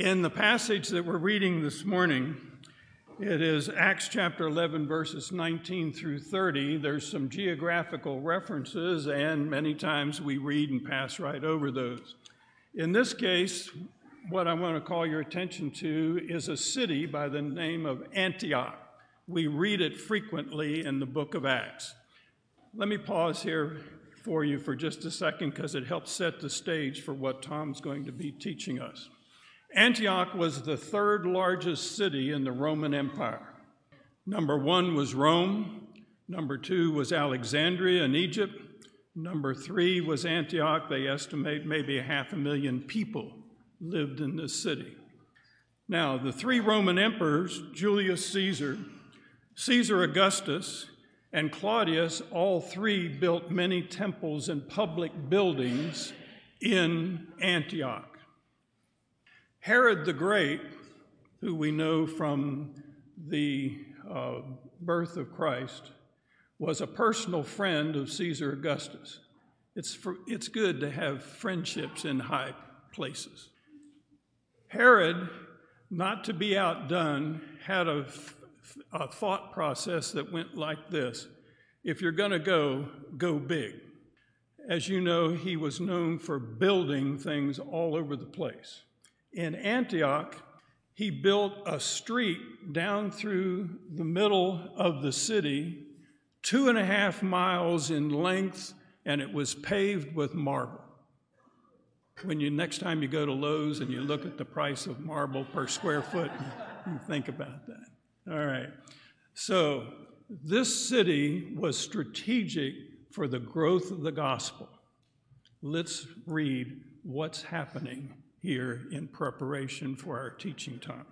In the passage that we're reading this morning, it is Acts chapter 11, verses 19 through 30. There's some geographical references, and many times we read and pass right over those. In this case, what I want to call your attention to is a city by the name of Antioch. We read it frequently in the book of Acts. Let me pause here for you for just a second because it helps set the stage for what Tom's going to be teaching us. Antioch was the third largest city in the Roman Empire. Number one was Rome. Number two was Alexandria in Egypt. Number three was Antioch. They estimate maybe half a million people lived in this city. Now, the three Roman emperors, Julius Caesar, Caesar Augustus, and Claudius, all three built many temples and public buildings in Antioch. Herod the Great, who we know from the uh, birth of Christ, was a personal friend of Caesar Augustus. It's, for, it's good to have friendships in high places. Herod, not to be outdone, had a, a thought process that went like this If you're going to go, go big. As you know, he was known for building things all over the place in Antioch, he built a street down through the middle of the city, two and a half miles in length, and it was paved with marble. When you next time you go to Lowe's and you look at the price of marble per square foot, you think about that. All right. So this city was strategic for the growth of the gospel. Let's read what's happening here in preparation for our teaching time.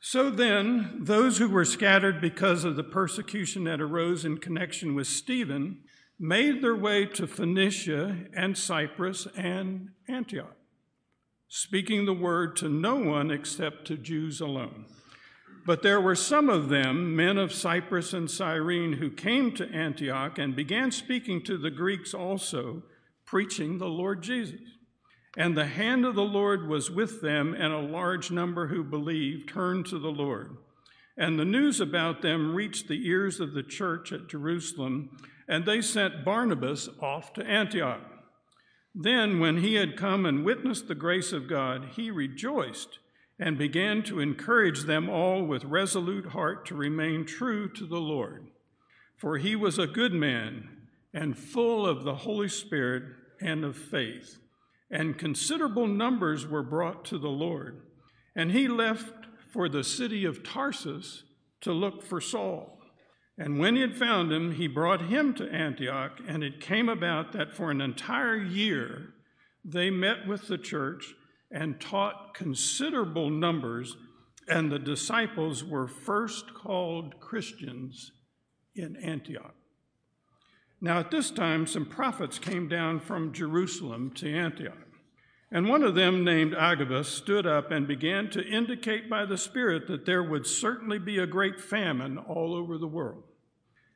So then, those who were scattered because of the persecution that arose in connection with Stephen made their way to Phoenicia and Cyprus and Antioch, speaking the word to no one except to Jews alone. But there were some of them, men of Cyprus and Cyrene, who came to Antioch and began speaking to the Greeks also, preaching the Lord Jesus. And the hand of the Lord was with them, and a large number who believed turned to the Lord. And the news about them reached the ears of the church at Jerusalem, and they sent Barnabas off to Antioch. Then, when he had come and witnessed the grace of God, he rejoiced and began to encourage them all with resolute heart to remain true to the Lord. For he was a good man and full of the Holy Spirit and of faith and considerable numbers were brought to the Lord. And he left for the city of Tarsus to look for Saul. And when he had found him, he brought him to Antioch, and it came about that for an entire year they met with the church and taught considerable numbers, and the disciples were first called Christians in Antioch. Now, at this time, some prophets came down from Jerusalem to Antioch. And one of them, named Agabus, stood up and began to indicate by the Spirit that there would certainly be a great famine all over the world.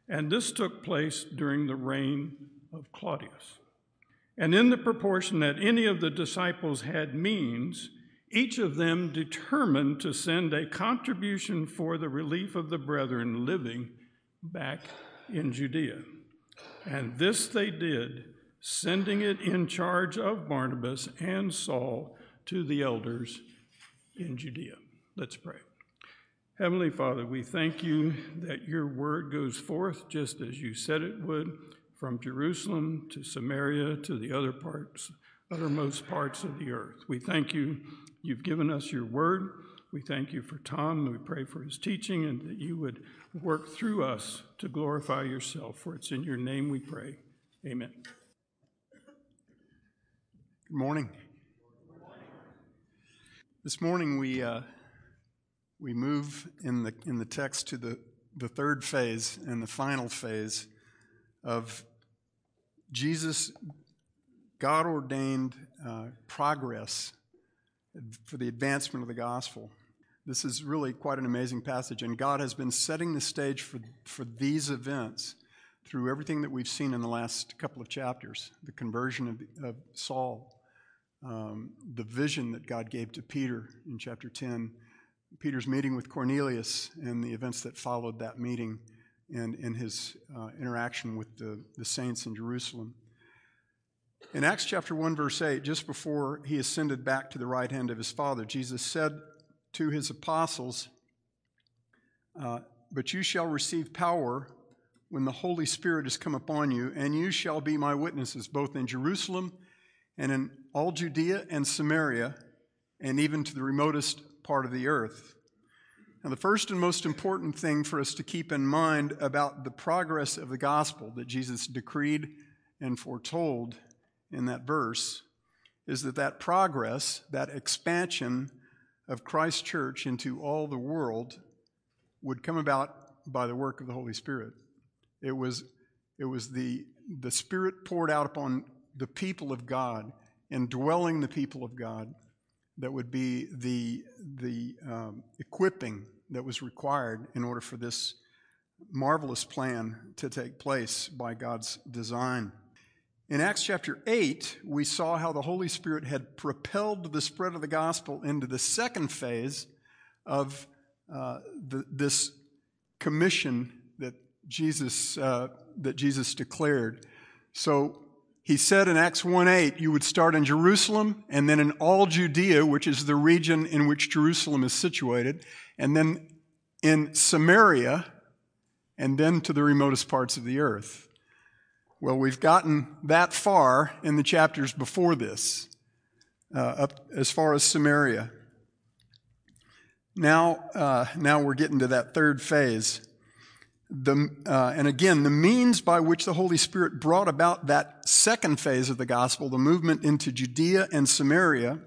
And this took place during the reign of Claudius. And in the proportion that any of the disciples had means, each of them determined to send a contribution for the relief of the brethren living back in Judea. And this they did, sending it in charge of Barnabas and Saul to the elders in Judea. Let's pray. Heavenly Father, we thank you that your word goes forth just as you said it would from Jerusalem to Samaria to the other parts, uttermost parts of the earth. We thank you, you've given us your word. We thank you for Tom, we pray for his teaching, and that you would work through us to glorify yourself. For it's in your name we pray. Amen. Good morning. This morning we uh, we move in the in the text to the the third phase and the final phase of Jesus' God ordained uh, progress for the advancement of the gospel. This is really quite an amazing passage, and God has been setting the stage for, for these events through everything that we've seen in the last couple of chapters the conversion of, of Saul, um, the vision that God gave to Peter in chapter 10, Peter's meeting with Cornelius and the events that followed that meeting and in his uh, interaction with the, the saints in Jerusalem. In Acts chapter 1, verse 8, just before he ascended back to the right hand of his Father, Jesus said to his apostles, uh, But you shall receive power when the Holy Spirit has come upon you, and you shall be my witnesses both in Jerusalem and in all Judea and Samaria, and even to the remotest part of the earth. Now, the first and most important thing for us to keep in mind about the progress of the gospel that Jesus decreed and foretold in that verse is that that progress, that expansion of Christ's church into all the world would come about by the work of the Holy Spirit. It was, it was the, the Spirit poured out upon the people of God, indwelling the people of God, that would be the, the um, equipping that was required in order for this marvelous plan to take place by God's design. In Acts chapter 8, we saw how the Holy Spirit had propelled the spread of the gospel into the second phase of uh, the, this commission that Jesus, uh, that Jesus declared. So he said in Acts 1 8, you would start in Jerusalem and then in all Judea, which is the region in which Jerusalem is situated, and then in Samaria, and then to the remotest parts of the earth. Well, we've gotten that far in the chapters before this, uh, up as far as Samaria. Now, uh, now we're getting to that third phase. The, uh, and again, the means by which the Holy Spirit brought about that second phase of the gospel, the movement into Judea and Samaria,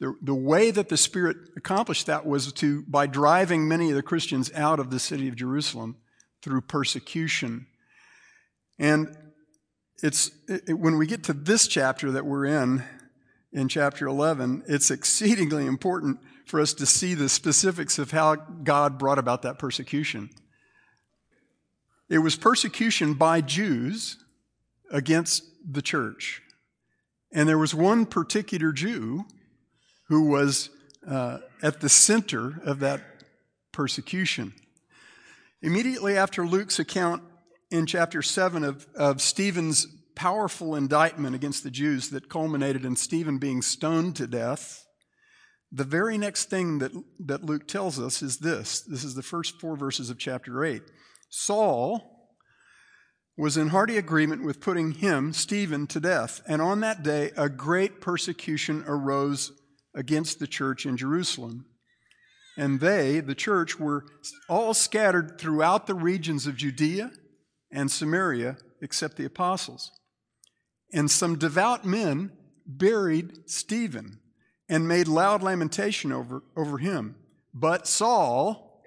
the, the way that the Spirit accomplished that was to by driving many of the Christians out of the city of Jerusalem through persecution. And it's it, when we get to this chapter that we're in, in chapter 11, it's exceedingly important for us to see the specifics of how God brought about that persecution. It was persecution by Jews against the church. And there was one particular Jew who was uh, at the center of that persecution. Immediately after Luke's account in chapter 7 of, of Stephen's powerful indictment against the Jews that culminated in Stephen being stoned to death, the very next thing that, that Luke tells us is this. This is the first four verses of chapter 8. Saul was in hearty agreement with putting him, Stephen, to death. And on that day, a great persecution arose against the church in Jerusalem. And they, the church, were all scattered throughout the regions of Judea and Samaria except the apostles. And some devout men buried Stephen and made loud lamentation over, over him. But Saul,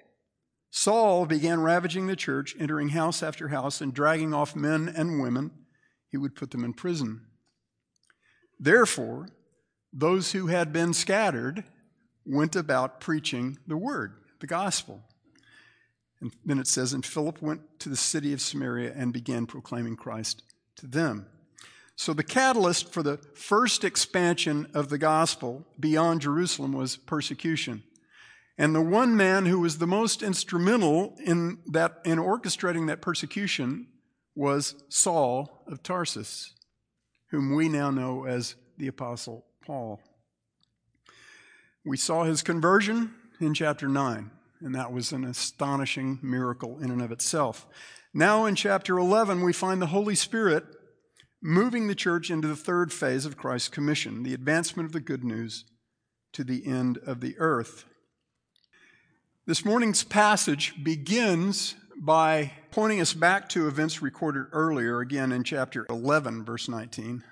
Saul began ravaging the church, entering house after house and dragging off men and women. He would put them in prison. Therefore, those who had been scattered went about preaching the word, the gospel. And then it says, And Philip went to the city of Samaria and began proclaiming Christ to them. So the catalyst for the first expansion of the gospel beyond Jerusalem was persecution. And the one man who was the most instrumental in that in orchestrating that persecution was Saul of Tarsus, whom we now know as the apostle Paul. We saw his conversion in chapter 9 and that was an astonishing miracle in and of itself. Now, in chapter 11, we find the Holy Spirit moving the church into the third phase of Christ's commission, the advancement of the good news to the end of the earth. This morning's passage begins by pointing us back to events recorded earlier, again in chapter 11, verse 19.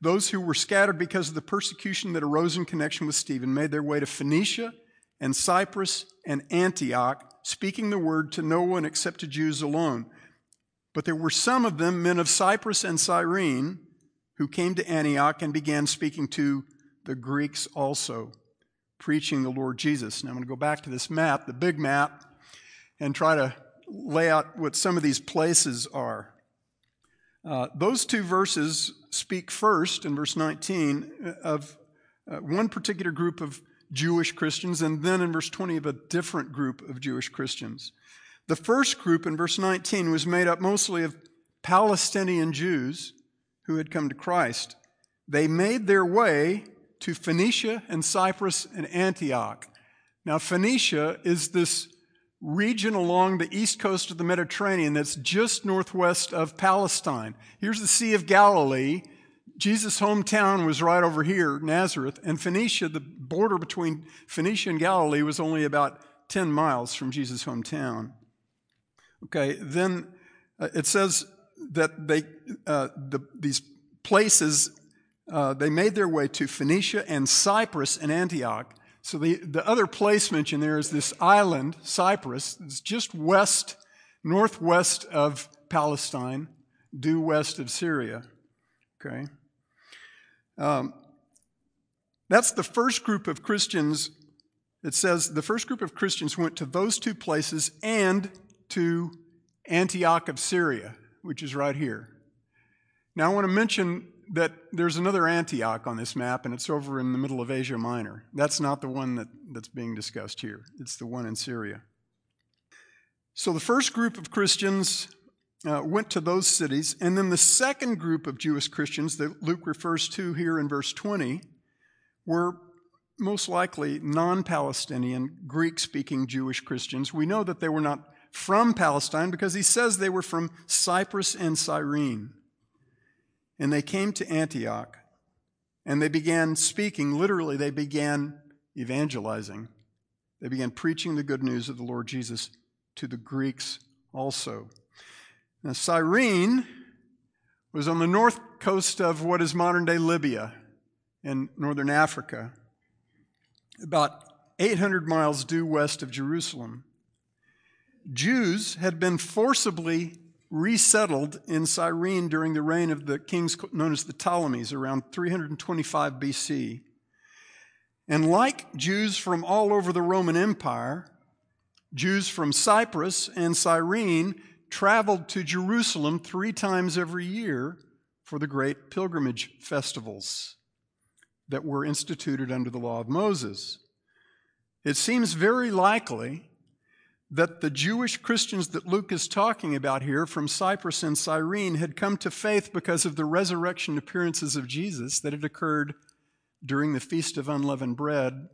Those who were scattered because of the persecution that arose in connection with Stephen made their way to Phoenicia and Cyprus and Antioch, speaking the word to no one except to Jews alone. But there were some of them, men of Cyprus and Cyrene, who came to Antioch and began speaking to the Greeks also, preaching the Lord Jesus. Now I'm going to go back to this map, the big map, and try to lay out what some of these places are. Uh, those two verses speak first in verse 19 of uh, one particular group of Jewish Christians, and then in verse 20 of a different group of Jewish Christians. The first group in verse 19 was made up mostly of Palestinian Jews who had come to Christ. They made their way to Phoenicia and Cyprus and Antioch. Now, Phoenicia is this region along the east coast of the Mediterranean that's just northwest of Palestine. Here's the Sea of Galilee. Jesus' hometown was right over here, Nazareth, and Phoenicia, the border between Phoenicia and Galilee, was only about 10 miles from Jesus' hometown. Okay, then uh, it says that they, uh, the, these places, uh, they made their way to Phoenicia and Cyprus and Antioch. So the, the other place mentioned there is this island, Cyprus, it's just west, northwest of Palestine, due west of Syria. Okay? Um, that's the first group of Christians. It says the first group of Christians went to those two places and to Antioch of Syria, which is right here. Now, I want to mention that there's another Antioch on this map, and it's over in the middle of Asia Minor. That's not the one that, that's being discussed here, it's the one in Syria. So, the first group of Christians uh, went to those cities, and then the second group of Jewish Christians that Luke refers to here in verse 20 were most likely non Palestinian, Greek speaking Jewish Christians. We know that they were not from Palestine because he says they were from Cyprus and Cyrene. And they came to Antioch and they began speaking, literally, they began evangelizing. They began preaching the good news of the Lord Jesus to the Greeks also. Now, Cyrene was on the north coast of what is modern day Libya in northern Africa, about 800 miles due west of Jerusalem. Jews had been forcibly resettled in Cyrene during the reign of the kings known as the Ptolemies around 325 BC. And like Jews from all over the Roman Empire, Jews from Cyprus and Cyrene traveled to Jerusalem three times every year for the great pilgrimage festivals that were instituted under the law of Moses. It seems very likely that the Jewish Christians that Luke is talking about here from Cyprus and Cyrene had come to faith because of the resurrection appearances of Jesus that had occurred during the Feast of Unleavened Bread,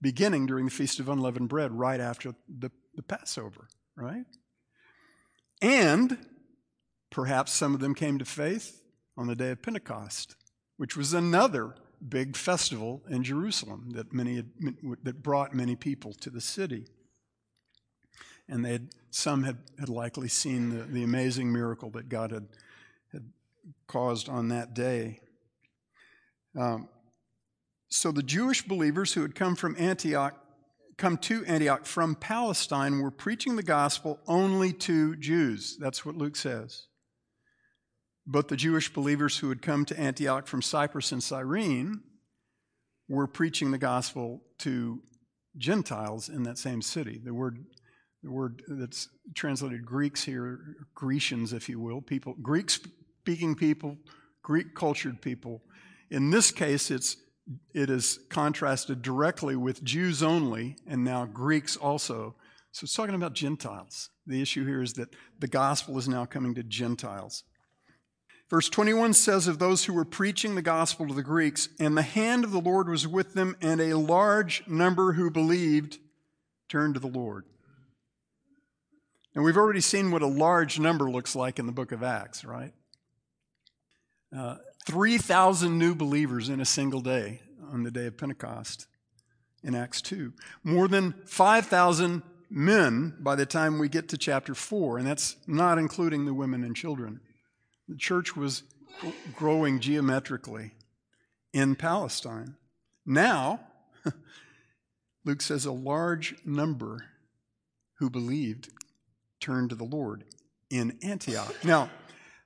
beginning during the Feast of Unleavened Bread, right after the, the Passover, right? And perhaps some of them came to faith on the day of Pentecost, which was another big festival in Jerusalem that, many had, that brought many people to the city and they had, some had, had likely seen the, the amazing miracle that God had, had caused on that day. Um, so the Jewish believers who had come from Antioch, come to Antioch from Palestine, were preaching the gospel only to Jews. That's what Luke says. But the Jewish believers who had come to Antioch from Cyprus and Cyrene were preaching the gospel to Gentiles in that same city. The word the word that's translated Greeks here, Grecians, if you will, people, Greek speaking people, Greek cultured people. In this case, it's, it is contrasted directly with Jews only and now Greeks also. So it's talking about Gentiles. The issue here is that the gospel is now coming to Gentiles. Verse 21 says of those who were preaching the gospel to the Greeks, and the hand of the Lord was with them, and a large number who believed turned to the Lord. And we've already seen what a large number looks like in the book of Acts, right? Uh, 3,000 new believers in a single day on the day of Pentecost in Acts 2. More than 5,000 men by the time we get to chapter 4, and that's not including the women and children. The church was growing geometrically in Palestine. Now, Luke says a large number who believed turned to the Lord in Antioch. Now,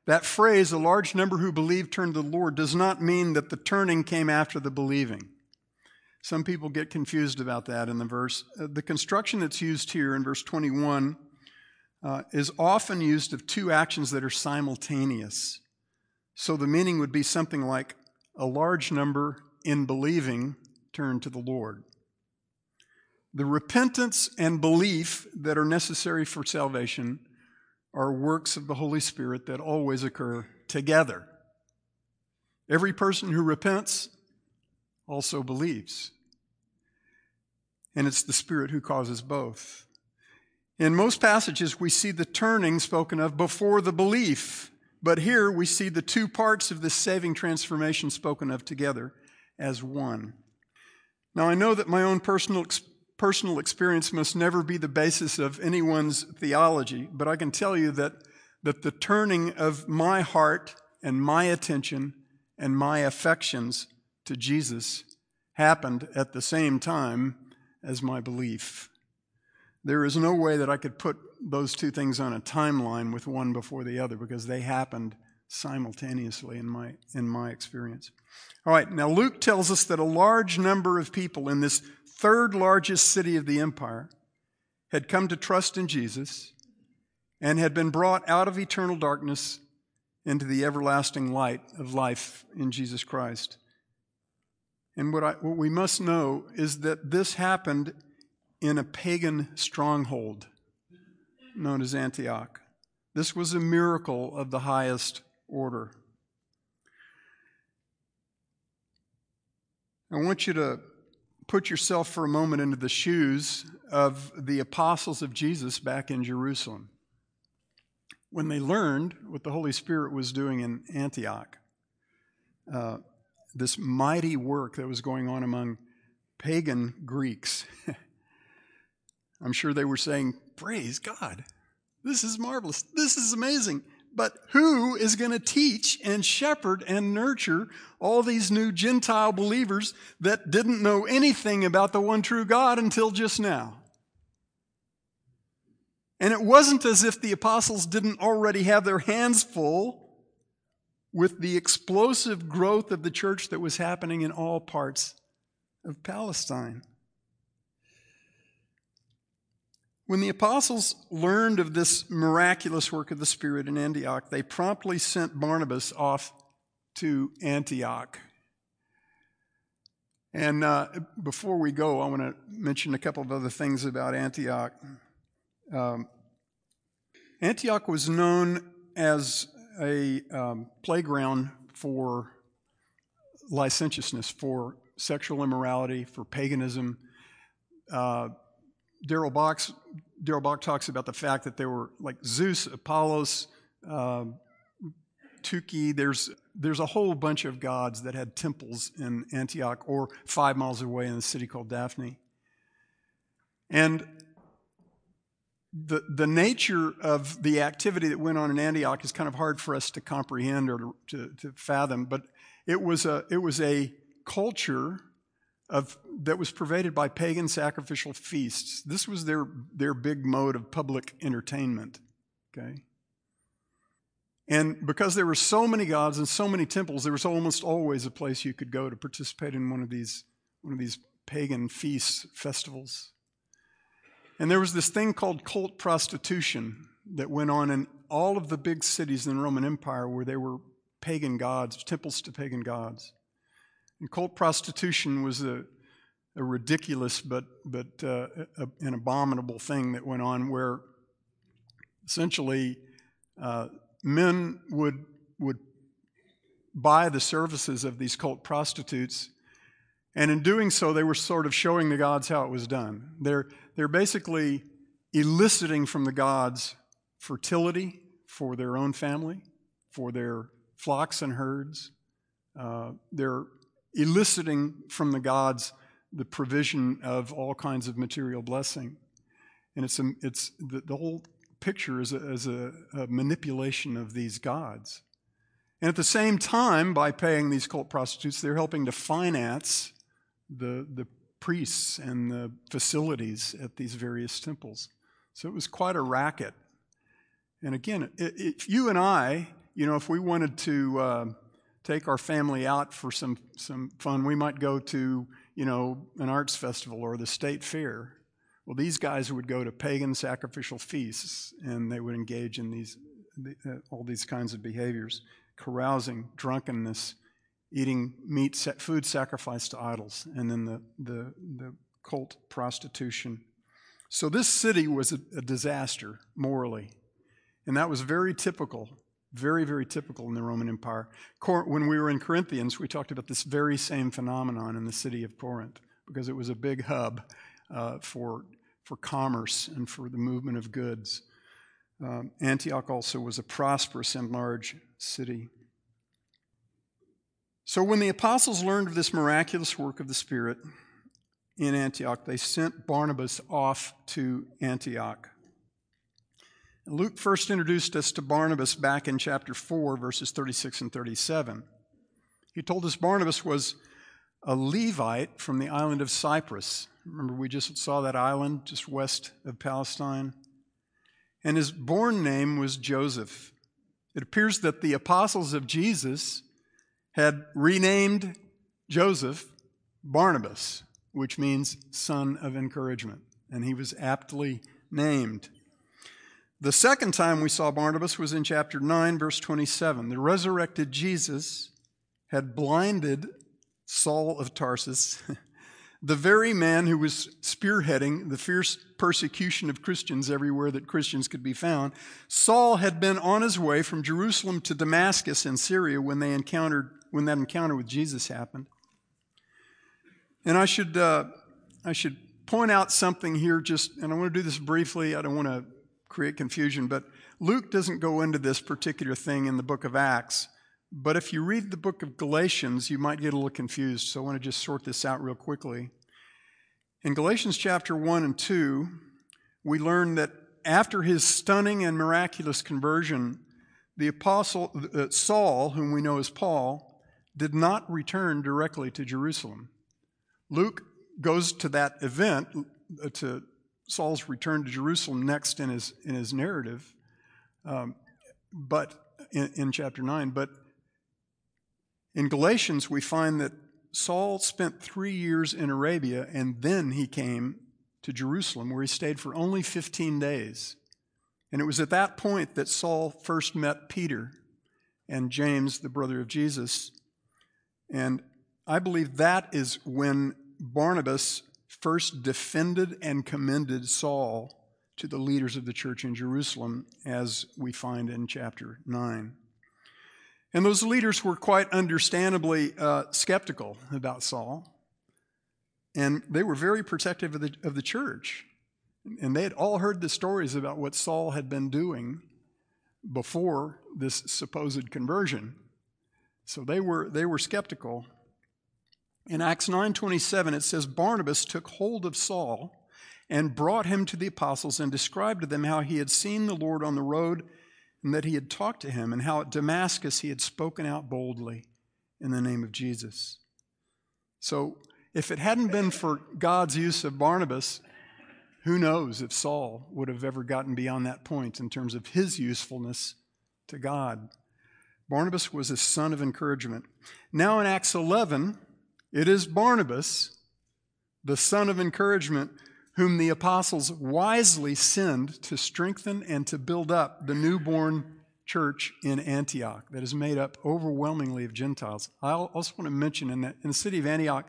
that phrase, a large number who believed turned to the Lord, does not mean that the turning came after the believing. Some people get confused about that in the verse. Uh, the construction that's used here in verse 21 uh, is often used of two actions that are simultaneous. So the meaning would be something like a large number in believing turn to the Lord. The repentance and belief that are necessary for salvation are works of the Holy Spirit that always occur together. Every person who repents also believes. And it's the Spirit who causes both. In most passages, we see the turning spoken of before the belief, but here we see the two parts of this saving transformation spoken of together as one. Now, I know that my own personal, personal experience must never be the basis of anyone's theology, but I can tell you that, that the turning of my heart and my attention and my affections to Jesus happened at the same time as my belief. There is no way that I could put those two things on a timeline with one before the other because they happened simultaneously in my, in my experience. All right, now Luke tells us that a large number of people in this third largest city of the empire had come to trust in Jesus and had been brought out of eternal darkness into the everlasting light of life in Jesus Christ. And what, I, what we must know is that this happened in a pagan stronghold known as Antioch. This was a miracle of the highest order. I want you to put yourself for a moment into the shoes of the apostles of Jesus back in Jerusalem. When they learned what the Holy Spirit was doing in Antioch, uh, this mighty work that was going on among pagan Greeks, I'm sure they were saying, Praise God. This is marvelous. This is amazing. But who is going to teach and shepherd and nurture all these new Gentile believers that didn't know anything about the one true God until just now? And it wasn't as if the apostles didn't already have their hands full with the explosive growth of the church that was happening in all parts of Palestine. When the apostles learned of this miraculous work of the Spirit in Antioch, they promptly sent Barnabas off to Antioch. And uh, before we go, I want to mention a couple of other things about Antioch. Um, Antioch was known as a um, playground for licentiousness, for sexual immorality, for paganism. Uh, Darrell Bock, Darrell Bock talks about the fact that there were like Zeus, Apollos, uh, Tyche. There's there's a whole bunch of gods that had temples in Antioch or five miles away in a city called Daphne. And the, the nature of the activity that went on in Antioch is kind of hard for us to comprehend or to, to, to fathom, but it was a, it was a culture of, that was pervaded by pagan sacrificial feasts. This was their, their big mode of public entertainment. Okay? And because there were so many gods and so many temples, there was almost always a place you could go to participate in one of these, one of these pagan feasts, festivals. And there was this thing called cult prostitution that went on in all of the big cities in the Roman Empire where there were pagan gods, temples to pagan gods. And cult prostitution was a, a ridiculous but, but uh, a, an abominable thing that went on where essentially uh, men would, would buy the services of these cult prostitutes. And in doing so, they were sort of showing the gods how it was done. They're, they're basically eliciting from the gods fertility for their own family, for their flocks and herds. Uh, they're eliciting from the gods the provision of all kinds of material blessing. And it's, a, it's the, the whole picture is, a, is a, a manipulation of these gods. And at the same time, by paying these cult prostitutes, they're helping to finance the, the priests and the facilities at these various temples. So it was quite a racket. And again, if you and I, you know, if we wanted to uh, take our family out for some, some fun. We might go to, you know, an arts festival or the state fair. Well, these guys would go to pagan sacrificial feasts and they would engage in these, uh, all these kinds of behaviors carousing, drunkenness, eating meat, food sacrificed to idols, and then the, the, the cult prostitution. So this city was a, a disaster morally, and that was very typical very, very typical in the Roman Empire. When we were in Corinthians, we talked about this very same phenomenon in the city of Corinth because it was a big hub uh, for, for commerce and for the movement of goods. Um, Antioch also was a prosperous and large city. So when the apostles learned of this miraculous work of the Spirit in Antioch, they sent Barnabas off to Antioch. Luke first introduced us to Barnabas back in chapter 4, verses 36 and 37. He told us Barnabas was a Levite from the island of Cyprus. Remember, we just saw that island just west of Palestine? And his born name was Joseph. It appears that the apostles of Jesus had renamed Joseph Barnabas, which means son of encouragement. And he was aptly named. The second time we saw Barnabas was in chapter 9, verse 27. The resurrected Jesus had blinded Saul of Tarsus, the very man who was spearheading the fierce persecution of Christians everywhere that Christians could be found. Saul had been on his way from Jerusalem to Damascus in Syria when they encountered when that encounter with Jesus happened. And I should, uh, I should point out something here, just, and I want to do this briefly. I don't want to create confusion, but Luke doesn't go into this particular thing in the book of Acts. But if you read the book of Galatians, you might get a little confused. So I want to just sort this out real quickly. In Galatians chapter 1 and 2, we learn that after his stunning and miraculous conversion, the apostle uh, Saul, whom we know as Paul, did not return directly to Jerusalem. Luke goes to that event, uh, to Saul's return to Jerusalem next in his, in his narrative, um, but in, in chapter 9. But in Galatians, we find that Saul spent three years in Arabia and then he came to Jerusalem where he stayed for only 15 days. And it was at that point that Saul first met Peter and James, the brother of Jesus, and I believe that is when Barnabas first defended and commended Saul to the leaders of the church in Jerusalem, as we find in chapter 9. And those leaders were quite understandably uh, skeptical about Saul, and they were very protective of the, of the church. And they had all heard the stories about what Saul had been doing before this supposed conversion. So they were, they were skeptical. In Acts 9:27 it says Barnabas took hold of Saul and brought him to the apostles and described to them how he had seen the Lord on the road and that he had talked to him and how at Damascus he had spoken out boldly in the name of Jesus. So if it hadn't been for God's use of Barnabas, who knows if Saul would have ever gotten beyond that point in terms of his usefulness to God. Barnabas was a son of encouragement. Now in Acts 11, it is Barnabas, the son of encouragement, whom the apostles wisely send to strengthen and to build up the newborn church in Antioch that is made up overwhelmingly of Gentiles. I also want to mention in, that, in the city of Antioch,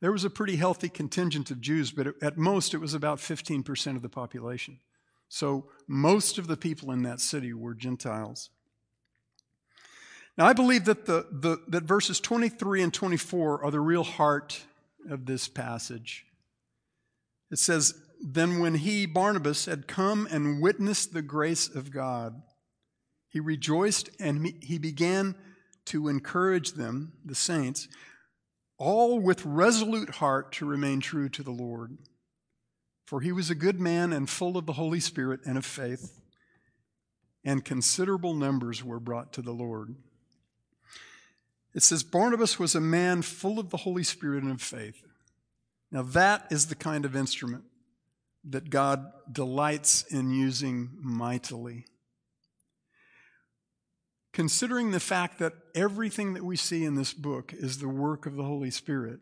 there was a pretty healthy contingent of Jews, but at most it was about 15% of the population. So most of the people in that city were Gentiles. Now, I believe that, the, the, that verses 23 and 24 are the real heart of this passage. It says, Then when he, Barnabas, had come and witnessed the grace of God, he rejoiced and he began to encourage them, the saints, all with resolute heart to remain true to the Lord. For he was a good man and full of the Holy Spirit and of faith, and considerable numbers were brought to the Lord. It says Barnabas was a man full of the Holy Spirit and of faith. Now, that is the kind of instrument that God delights in using mightily. Considering the fact that everything that we see in this book is the work of the Holy Spirit,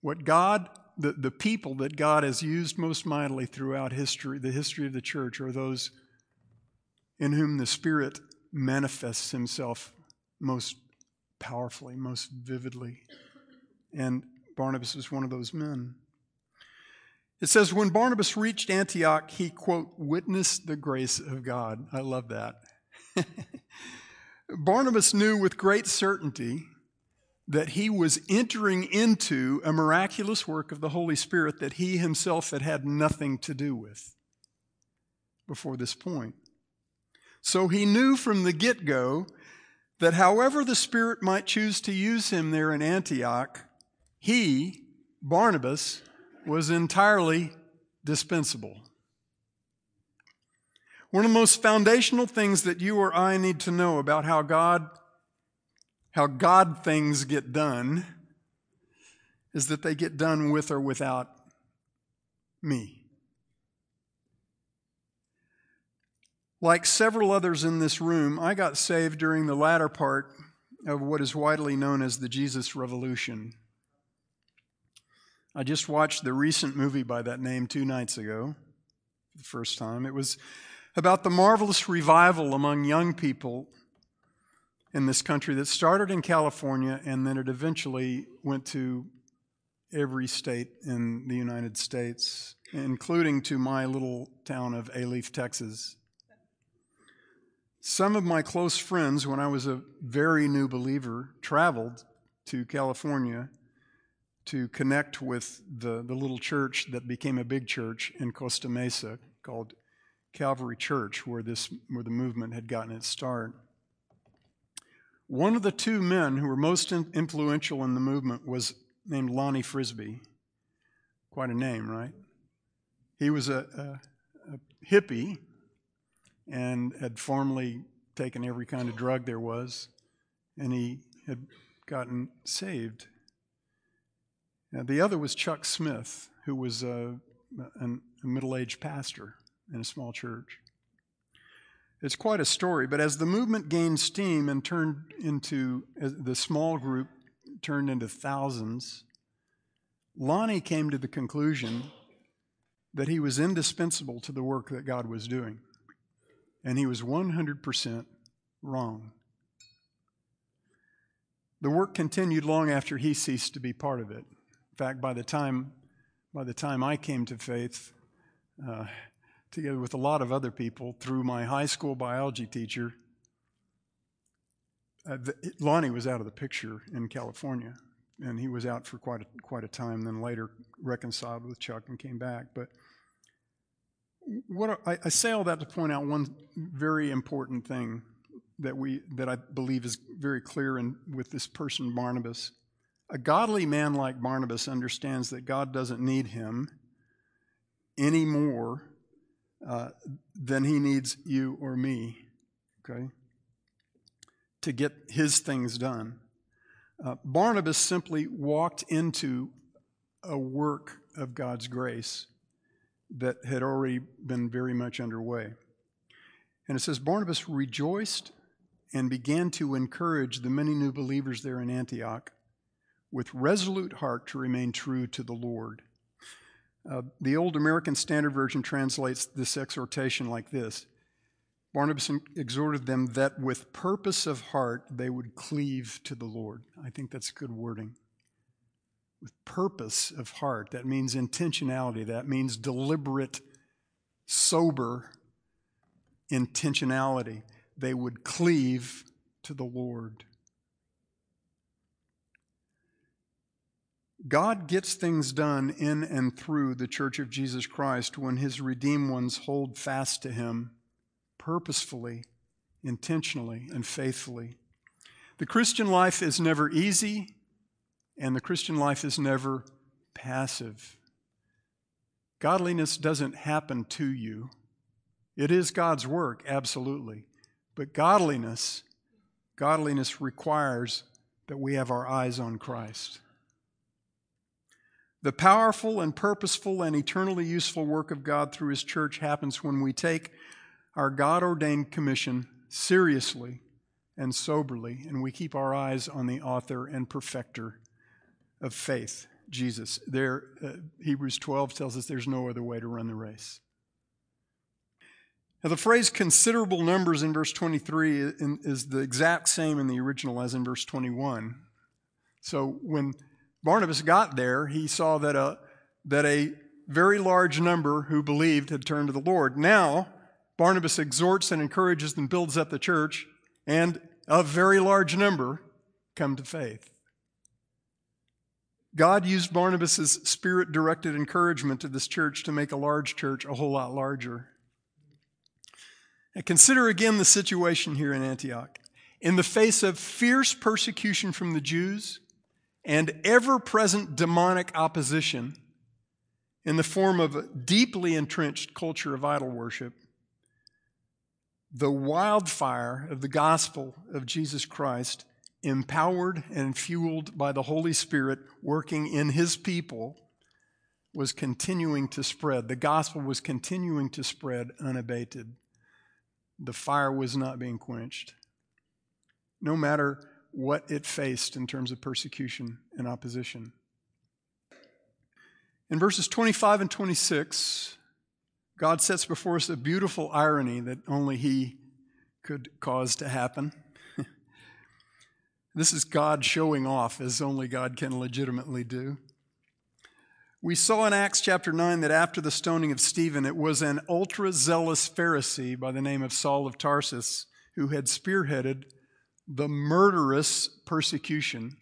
what God, the, the people that God has used most mightily throughout history, the history of the church, are those in whom the Spirit manifests himself most powerfully, most vividly. And Barnabas was one of those men. It says, when Barnabas reached Antioch, he, quote, witnessed the grace of God. I love that. Barnabas knew with great certainty that he was entering into a miraculous work of the Holy Spirit that he himself had had nothing to do with before this point. So he knew from the get go that however the Spirit might choose to use him there in Antioch, he, Barnabas, was entirely dispensable. One of the most foundational things that you or I need to know about how God how God things get done is that they get done with or without me. Like several others in this room, I got saved during the latter part of what is widely known as the Jesus Revolution. I just watched the recent movie by that name two nights ago, for the first time. It was about the marvelous revival among young people in this country that started in California and then it eventually went to every state in the United States, including to my little town of Alief, Texas. Some of my close friends, when I was a very new believer, traveled to California to connect with the, the little church that became a big church in Costa Mesa called Calvary Church, where, this, where the movement had gotten its start. One of the two men who were most influential in the movement was named Lonnie Frisbee. Quite a name, right? He was a, a, a hippie and had formerly taken every kind of drug there was, and he had gotten saved. Now, the other was Chuck Smith, who was a, a middle aged pastor in a small church. It's quite a story, but as the movement gained steam and turned into the small group turned into thousands, Lonnie came to the conclusion that he was indispensable to the work that God was doing. And he was 100% wrong. The work continued long after he ceased to be part of it. In fact, by the time, by the time I came to faith, uh, together with a lot of other people through my high school biology teacher. Uh, the, Lonnie was out of the picture in California, and he was out for quite a, quite a time, then later reconciled with Chuck and came back. But what I, I say all that to point out one very important thing that we that I believe is very clear in with this person Barnabas. A godly man like Barnabas understands that God doesn't need him any more uh, then he needs you or me, okay, to get his things done. Uh, Barnabas simply walked into a work of God's grace that had already been very much underway. And it says Barnabas rejoiced and began to encourage the many new believers there in Antioch with resolute heart to remain true to the Lord. Uh, the old American Standard Version translates this exhortation like this Barnabas exhorted them that with purpose of heart they would cleave to the Lord. I think that's good wording. With purpose of heart, that means intentionality, that means deliberate, sober intentionality. They would cleave to the Lord. God gets things done in and through the Church of Jesus Christ when his redeemed ones hold fast to him purposefully, intentionally, and faithfully. The Christian life is never easy, and the Christian life is never passive. Godliness doesn't happen to you. It is God's work, absolutely. But godliness, godliness requires that we have our eyes on Christ. The powerful and purposeful and eternally useful work of God through His church happens when we take our God ordained commission seriously and soberly, and we keep our eyes on the author and perfecter of faith, Jesus. There, uh, Hebrews 12 tells us there's no other way to run the race. Now, the phrase considerable numbers in verse 23 is the exact same in the original as in verse 21. So when Barnabas got there, he saw that a, that a very large number who believed had turned to the Lord. Now, Barnabas exhorts and encourages and builds up the church, and a very large number come to faith. God used Barnabas' spirit directed encouragement to this church to make a large church a whole lot larger. And consider again the situation here in Antioch. In the face of fierce persecution from the Jews and ever present demonic opposition in the form of a deeply entrenched culture of idol worship, the wildfire of the gospel of Jesus Christ empowered and fueled by the Holy Spirit working in his people, was continuing to spread. The gospel was continuing to spread unabated. The fire was not being quenched. No matter what it faced in terms of persecution and opposition. In verses 25 and 26, God sets before us a beautiful irony that only He could cause to happen. This is God showing off as only God can legitimately do. We saw in Acts chapter 9 that after the stoning of Stephen, it was an ultra zealous Pharisee by the name of Saul of Tarsus who had spearheaded the murderous persecution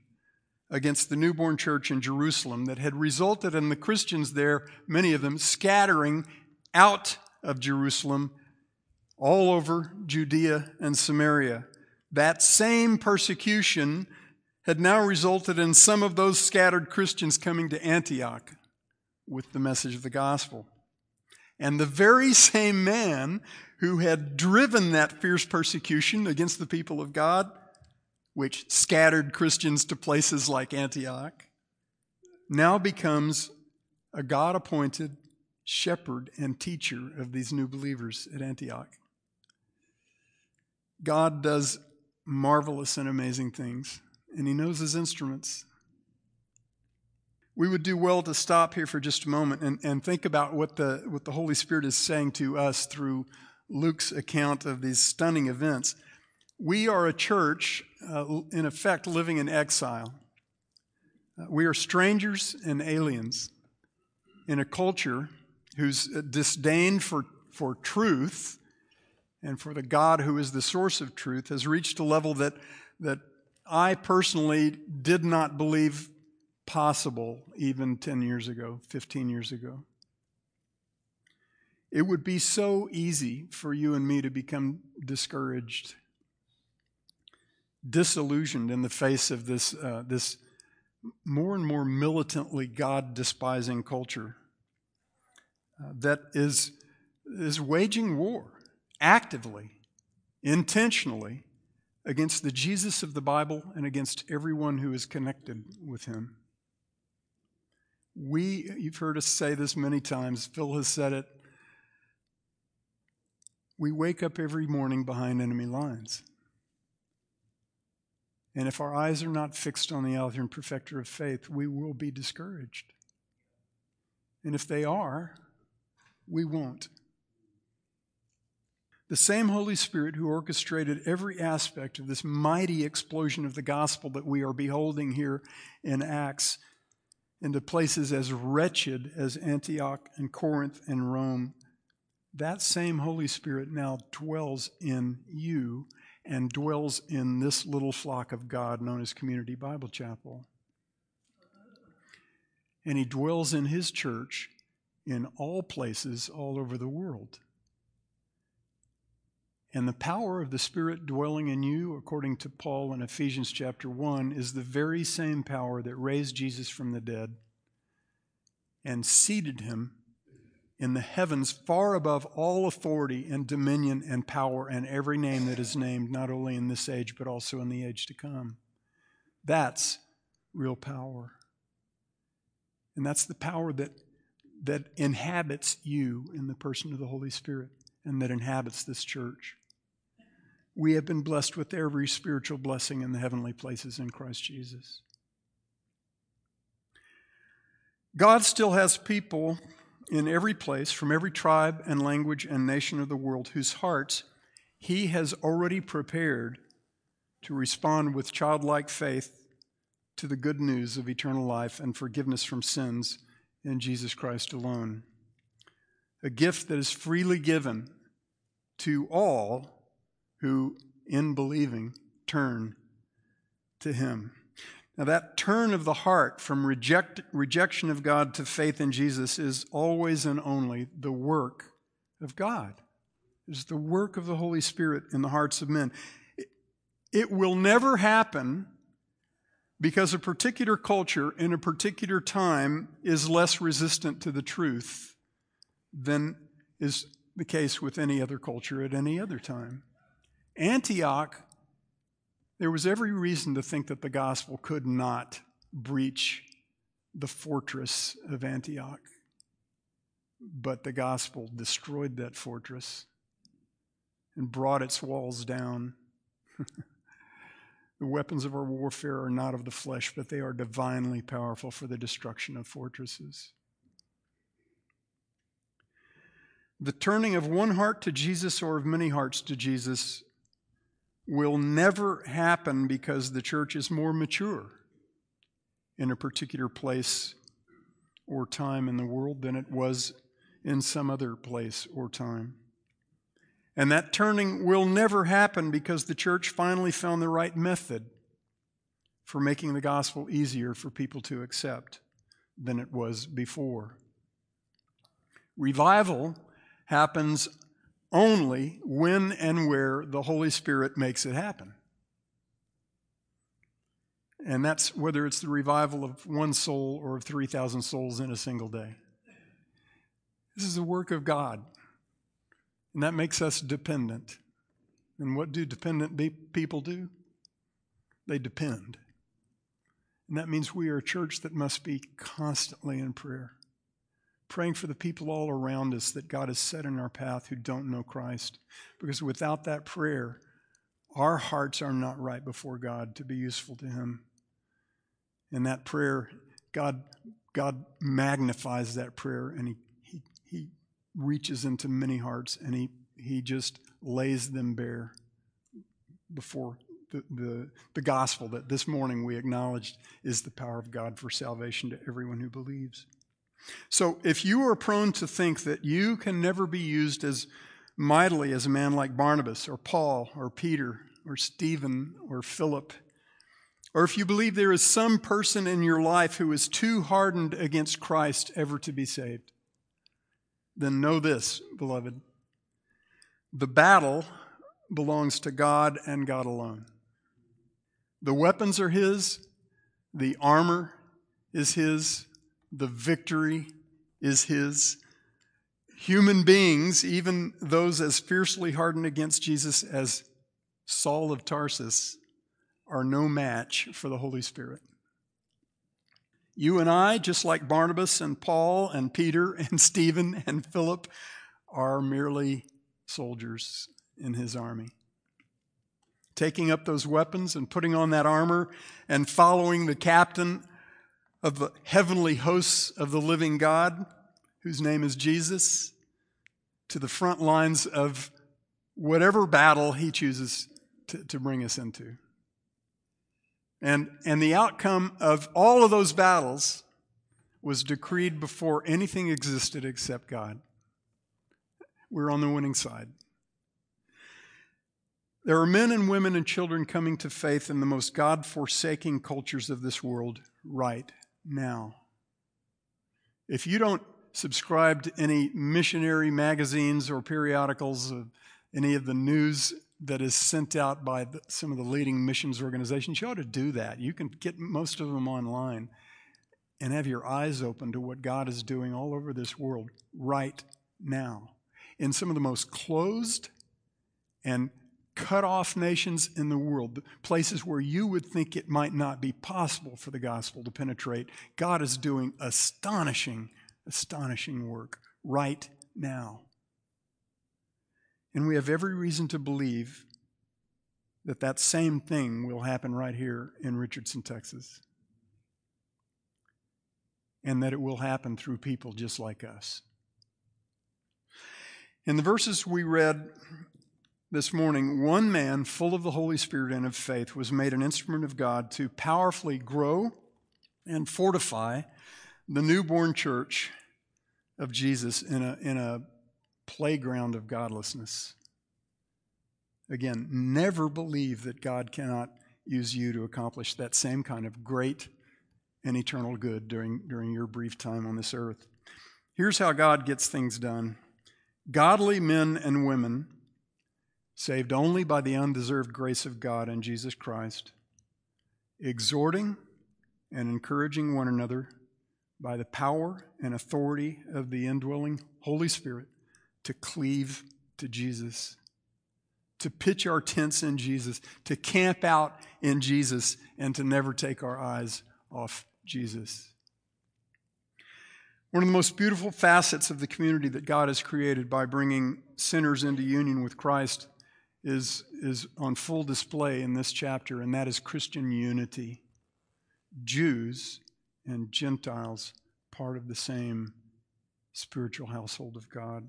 against the newborn church in Jerusalem that had resulted in the Christians there, many of them, scattering out of Jerusalem all over Judea and Samaria that same persecution had now resulted in some of those scattered Christians coming to Antioch with the message of the gospel. And the very same man who had driven that fierce persecution against the people of God, which scattered Christians to places like Antioch, now becomes a God appointed shepherd and teacher of these new believers at Antioch. God does marvelous and amazing things, and He knows His instruments. We would do well to stop here for just a moment and, and think about what the, what the Holy Spirit is saying to us through Luke's account of these stunning events. We are a church, uh, in effect, living in exile. Uh, we are strangers and aliens in a culture whose disdain for, for truth and for the God who is the source of truth has reached a level that, that I personally did not believe possible even 10 years ago, 15 years ago. It would be so easy for you and me to become discouraged, disillusioned in the face of this, uh, this more and more militantly God despising culture uh, that is, is waging war actively, intentionally against the Jesus of the Bible and against everyone who is connected with him. We, you've heard us say this many times, Phil has said it. We wake up every morning behind enemy lines. And if our eyes are not fixed on the author and perfecter of faith, we will be discouraged. And if they are, we won't. The same Holy Spirit who orchestrated every aspect of this mighty explosion of the gospel that we are beholding here in Acts into places as wretched as Antioch and Corinth and Rome, that same Holy Spirit now dwells in you and dwells in this little flock of God known as Community Bible Chapel. And He dwells in His church in all places all over the world. And the power of the Spirit dwelling in you, according to Paul in Ephesians chapter 1, is the very same power that raised Jesus from the dead and seated him in the heavens far above all authority and dominion and power and every name that is named, not only in this age, but also in the age to come. That's real power. And that's the power that, that inhabits you in the person of the Holy Spirit and that inhabits this church we have been blessed with every spiritual blessing in the heavenly places in Christ Jesus. God still has people in every place, from every tribe and language and nation of the world, whose hearts he has already prepared to respond with childlike faith to the good news of eternal life and forgiveness from sins in Jesus Christ alone. A gift that is freely given to all who, in believing, turn to Him. Now, that turn of the heart from reject, rejection of God to faith in Jesus is always and only the work of God. It is the work of the Holy Spirit in the hearts of men. It, it will never happen because a particular culture in a particular time is less resistant to the truth than is the case with any other culture at any other time. Antioch there was every reason to think that the gospel could not breach the fortress of Antioch. But the gospel destroyed that fortress and brought its walls down. the weapons of our warfare are not of the flesh, but they are divinely powerful for the destruction of fortresses. The turning of one heart to Jesus or of many hearts to Jesus will never happen because the church is more mature in a particular place or time in the world than it was in some other place or time. And that turning will never happen because the church finally found the right method for making the gospel easier for people to accept than it was before. Revival happens only when and where the Holy Spirit makes it happen. And that's whether it's the revival of one soul or of 3,000 souls in a single day. This is the work of God. And that makes us dependent. And what do dependent people do? They depend. And that means we are a church that must be constantly in prayer praying for the people all around us that God has set in our path who don't know Christ. Because without that prayer, our hearts are not right before God to be useful to Him. And that prayer, God, God magnifies that prayer and he, he, he reaches into many hearts and he, he just lays them bare before the, the, the gospel that this morning we acknowledged is the power of God for salvation to everyone who believes. So if you are prone to think that you can never be used as mightily as a man like Barnabas or Paul or Peter or Stephen or Philip, or if you believe there is some person in your life who is too hardened against Christ ever to be saved, then know this, beloved. The battle belongs to God and God alone. The weapons are His, the armor is His, the victory is His. Human beings, even those as fiercely hardened against Jesus as Saul of Tarsus, are no match for the Holy Spirit. You and I, just like Barnabas and Paul and Peter and Stephen and Philip, are merely soldiers in his army. Taking up those weapons and putting on that armor and following the captain of the heavenly hosts of the living God, whose name is Jesus, to the front lines of whatever battle he chooses to, to bring us into. And, and the outcome of all of those battles was decreed before anything existed except God. We're on the winning side. There are men and women and children coming to faith in the most God forsaking cultures of this world right now. If you don't subscribe to any missionary magazines or periodicals of any of the news that is sent out by the, some of the leading missions organizations, you ought to do that. You can get most of them online and have your eyes open to what God is doing all over this world right now. In some of the most closed and cut off nations in the world, places where you would think it might not be possible for the gospel to penetrate, God is doing astonishing, astonishing work right now. And we have every reason to believe that that same thing will happen right here in Richardson, Texas. And that it will happen through people just like us. In the verses we read this morning, one man full of the Holy Spirit and of faith was made an instrument of God to powerfully grow and fortify the newborn church of Jesus in a, in a playground of godlessness. Again, never believe that God cannot use you to accomplish that same kind of great and eternal good during, during your brief time on this earth. Here's how God gets things done godly men and women, saved only by the undeserved grace of God in Jesus Christ, exhorting and encouraging one another by the power and authority of the indwelling Holy Spirit to cleave to Jesus, to pitch our tents in Jesus, to camp out in Jesus, and to never take our eyes off Jesus. One of the most beautiful facets of the community that God has created by bringing sinners into union with Christ is, is on full display in this chapter, and that is Christian unity. Jews and Gentiles, part of the same spiritual household of God.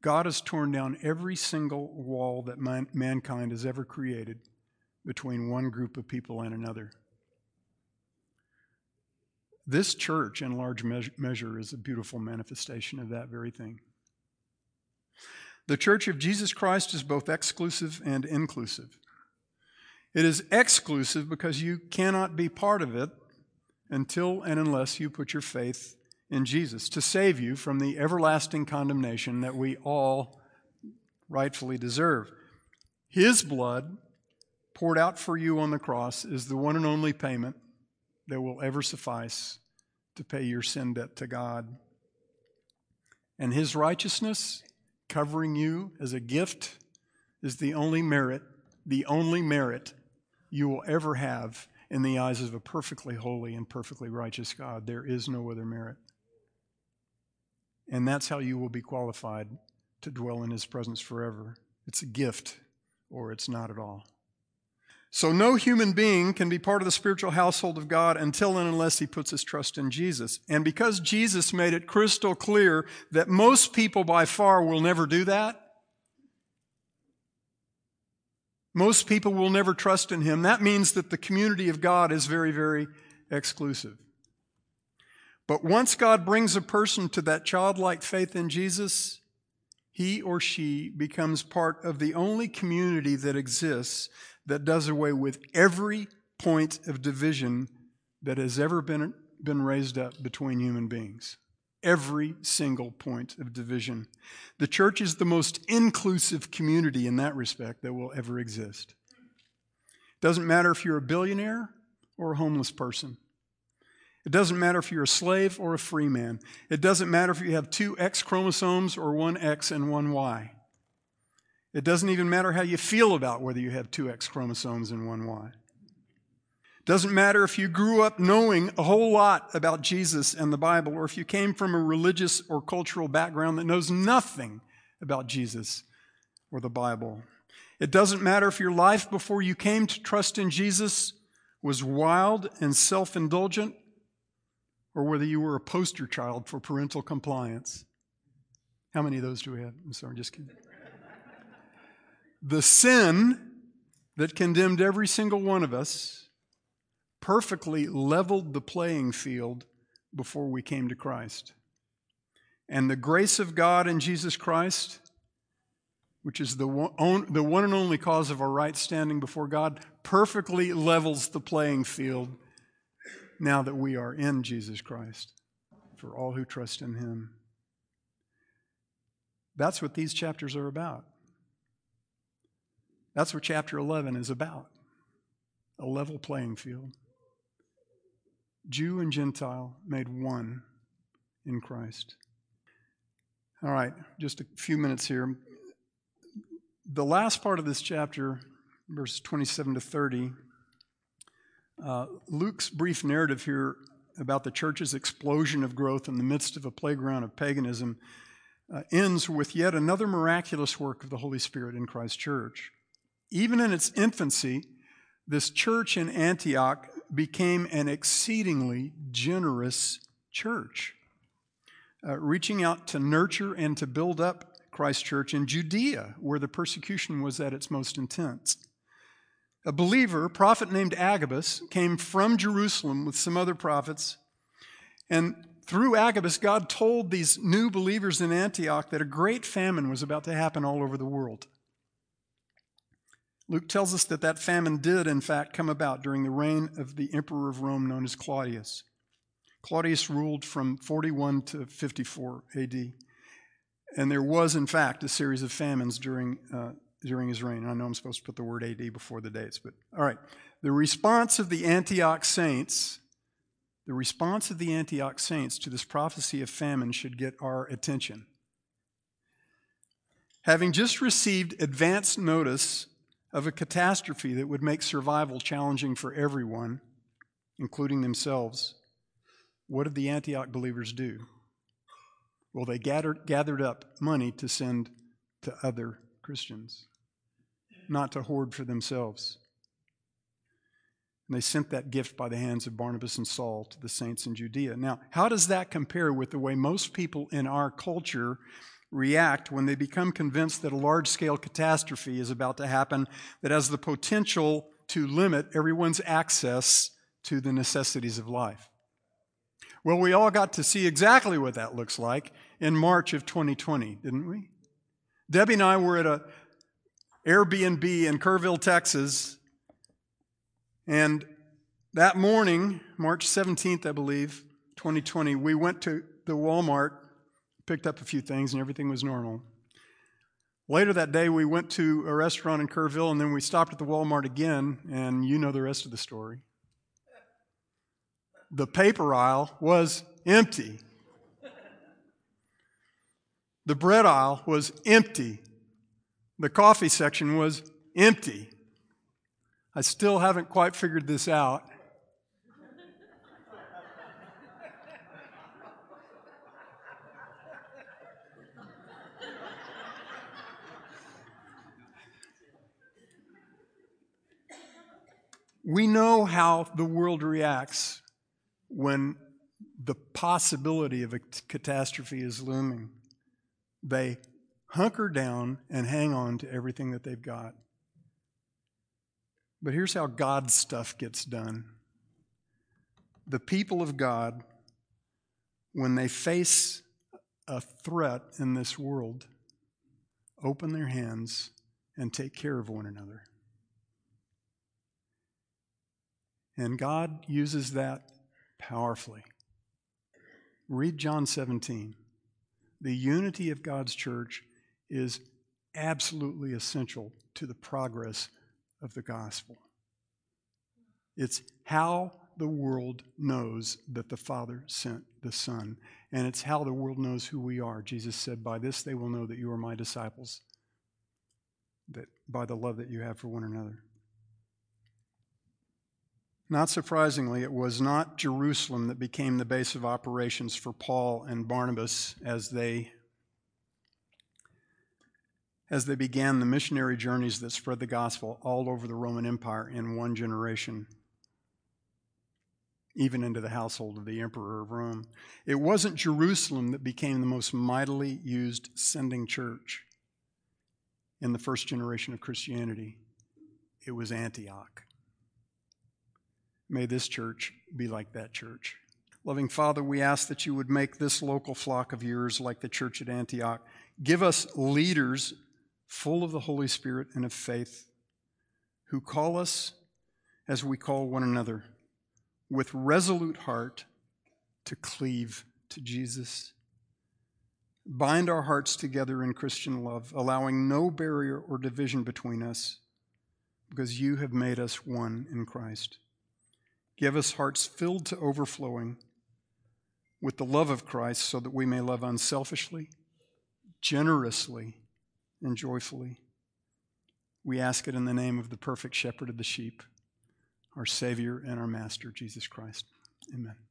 God has torn down every single wall that man, mankind has ever created between one group of people and another. This church, in large measure, is a beautiful manifestation of that very thing. The church of Jesus Christ is both exclusive and inclusive. It is exclusive because you cannot be part of it until and unless you put your faith in Jesus to save you from the everlasting condemnation that we all rightfully deserve. His blood poured out for you on the cross is the one and only payment that will ever suffice to pay your sin debt to God. And His righteousness, covering you as a gift, is the only merit, the only merit you will ever have in the eyes of a perfectly holy and perfectly righteous God. There is no other merit. And that's how you will be qualified to dwell in His presence forever. It's a gift, or it's not at all. So, no human being can be part of the spiritual household of God until and unless he puts his trust in Jesus. And because Jesus made it crystal clear that most people by far will never do that, most people will never trust in him, that means that the community of God is very, very exclusive. But once God brings a person to that childlike faith in Jesus, he or she becomes part of the only community that exists that does away with every point of division that has ever been, been raised up between human beings. Every single point of division. The church is the most inclusive community in that respect that will ever exist. It doesn't matter if you're a billionaire or a homeless person. It doesn't matter if you're a slave or a free man. It doesn't matter if you have two X chromosomes or one X and one Y. It doesn't even matter how you feel about whether you have two X chromosomes and one Y. Doesn't matter if you grew up knowing a whole lot about Jesus and the Bible, or if you came from a religious or cultural background that knows nothing about Jesus or the Bible. It doesn't matter if your life before you came to trust in Jesus was wild and self indulgent, or whether you were a poster child for parental compliance. How many of those do we have? I'm sorry, just kidding. The sin that condemned every single one of us perfectly leveled the playing field before we came to Christ. And the grace of God in Jesus Christ, which is the one, the one and only cause of our right standing before God, perfectly levels the playing field now that we are in Jesus Christ for all who trust in Him. That's what these chapters are about. That's what chapter 11 is about a level playing field. Jew and Gentile made one in Christ. All right, just a few minutes here. The last part of this chapter, verses 27 to 30, uh, Luke's brief narrative here about the church's explosion of growth in the midst of a playground of paganism uh, ends with yet another miraculous work of the Holy Spirit in Christ's church. Even in its infancy, this church in Antioch became an exceedingly generous church, uh, reaching out to nurture and to build up Christ Church in Judea, where the persecution was at its most intense. A believer, a prophet named Agabus, came from Jerusalem with some other prophets. And through Agabus, God told these new believers in Antioch that a great famine was about to happen all over the world. Luke tells us that that famine did, in fact, come about during the reign of the emperor of Rome known as Claudius. Claudius ruled from 41 to 54 AD. And there was, in fact, a series of famines during, uh, during his reign. I know I'm supposed to put the word AD before the dates, but all right. The response of the Antioch saints, the response of the Antioch saints to this prophecy of famine should get our attention. Having just received advance notice of a catastrophe that would make survival challenging for everyone, including themselves, what did the Antioch believers do? Well, they gathered, gathered up money to send to other Christians, not to hoard for themselves. And they sent that gift by the hands of Barnabas and Saul to the saints in Judea. Now, how does that compare with the way most people in our culture react when they become convinced that a large scale catastrophe is about to happen that has the potential to limit everyone's access to the necessities of life? Well, we all got to see exactly what that looks like in March of 2020, didn't we? Debbie and I were at a Airbnb in Kerrville, Texas, and that morning, March 17th, I believe, 2020, we went to the Walmart, picked up a few things, and everything was normal. Later that day, we went to a restaurant in Kerrville, and then we stopped at the Walmart again, and you know the rest of the story the paper aisle was empty. The bread aisle was empty. The coffee section was empty. I still haven't quite figured this out. We know how the world reacts when the possibility of a catastrophe is looming, they hunker down and hang on to everything that they've got. But here's how God's stuff gets done the people of God, when they face a threat in this world, open their hands and take care of one another. And God uses that powerfully. Read John 17. The unity of God's church is absolutely essential to the progress of the gospel. It's how the world knows that the Father sent the Son, and it's how the world knows who we are. Jesus said, By this they will know that you are my disciples, that by the love that you have for one another. Not surprisingly, it was not Jerusalem that became the base of operations for Paul and Barnabas as they as they began the missionary journeys that spread the gospel all over the Roman Empire in one generation, even into the household of the emperor of Rome. It wasn't Jerusalem that became the most mightily used sending church in the first generation of Christianity, it was Antioch. May this church be like that church. Loving Father, we ask that you would make this local flock of yours like the church at Antioch. Give us leaders full of the Holy Spirit and of faith who call us as we call one another with resolute heart to cleave to Jesus. Bind our hearts together in Christian love, allowing no barrier or division between us, because you have made us one in Christ. Give us hearts filled to overflowing with the love of Christ so that we may love unselfishly, generously, and joyfully. We ask it in the name of the perfect shepherd of the sheep, our Savior and our Master, Jesus Christ. Amen.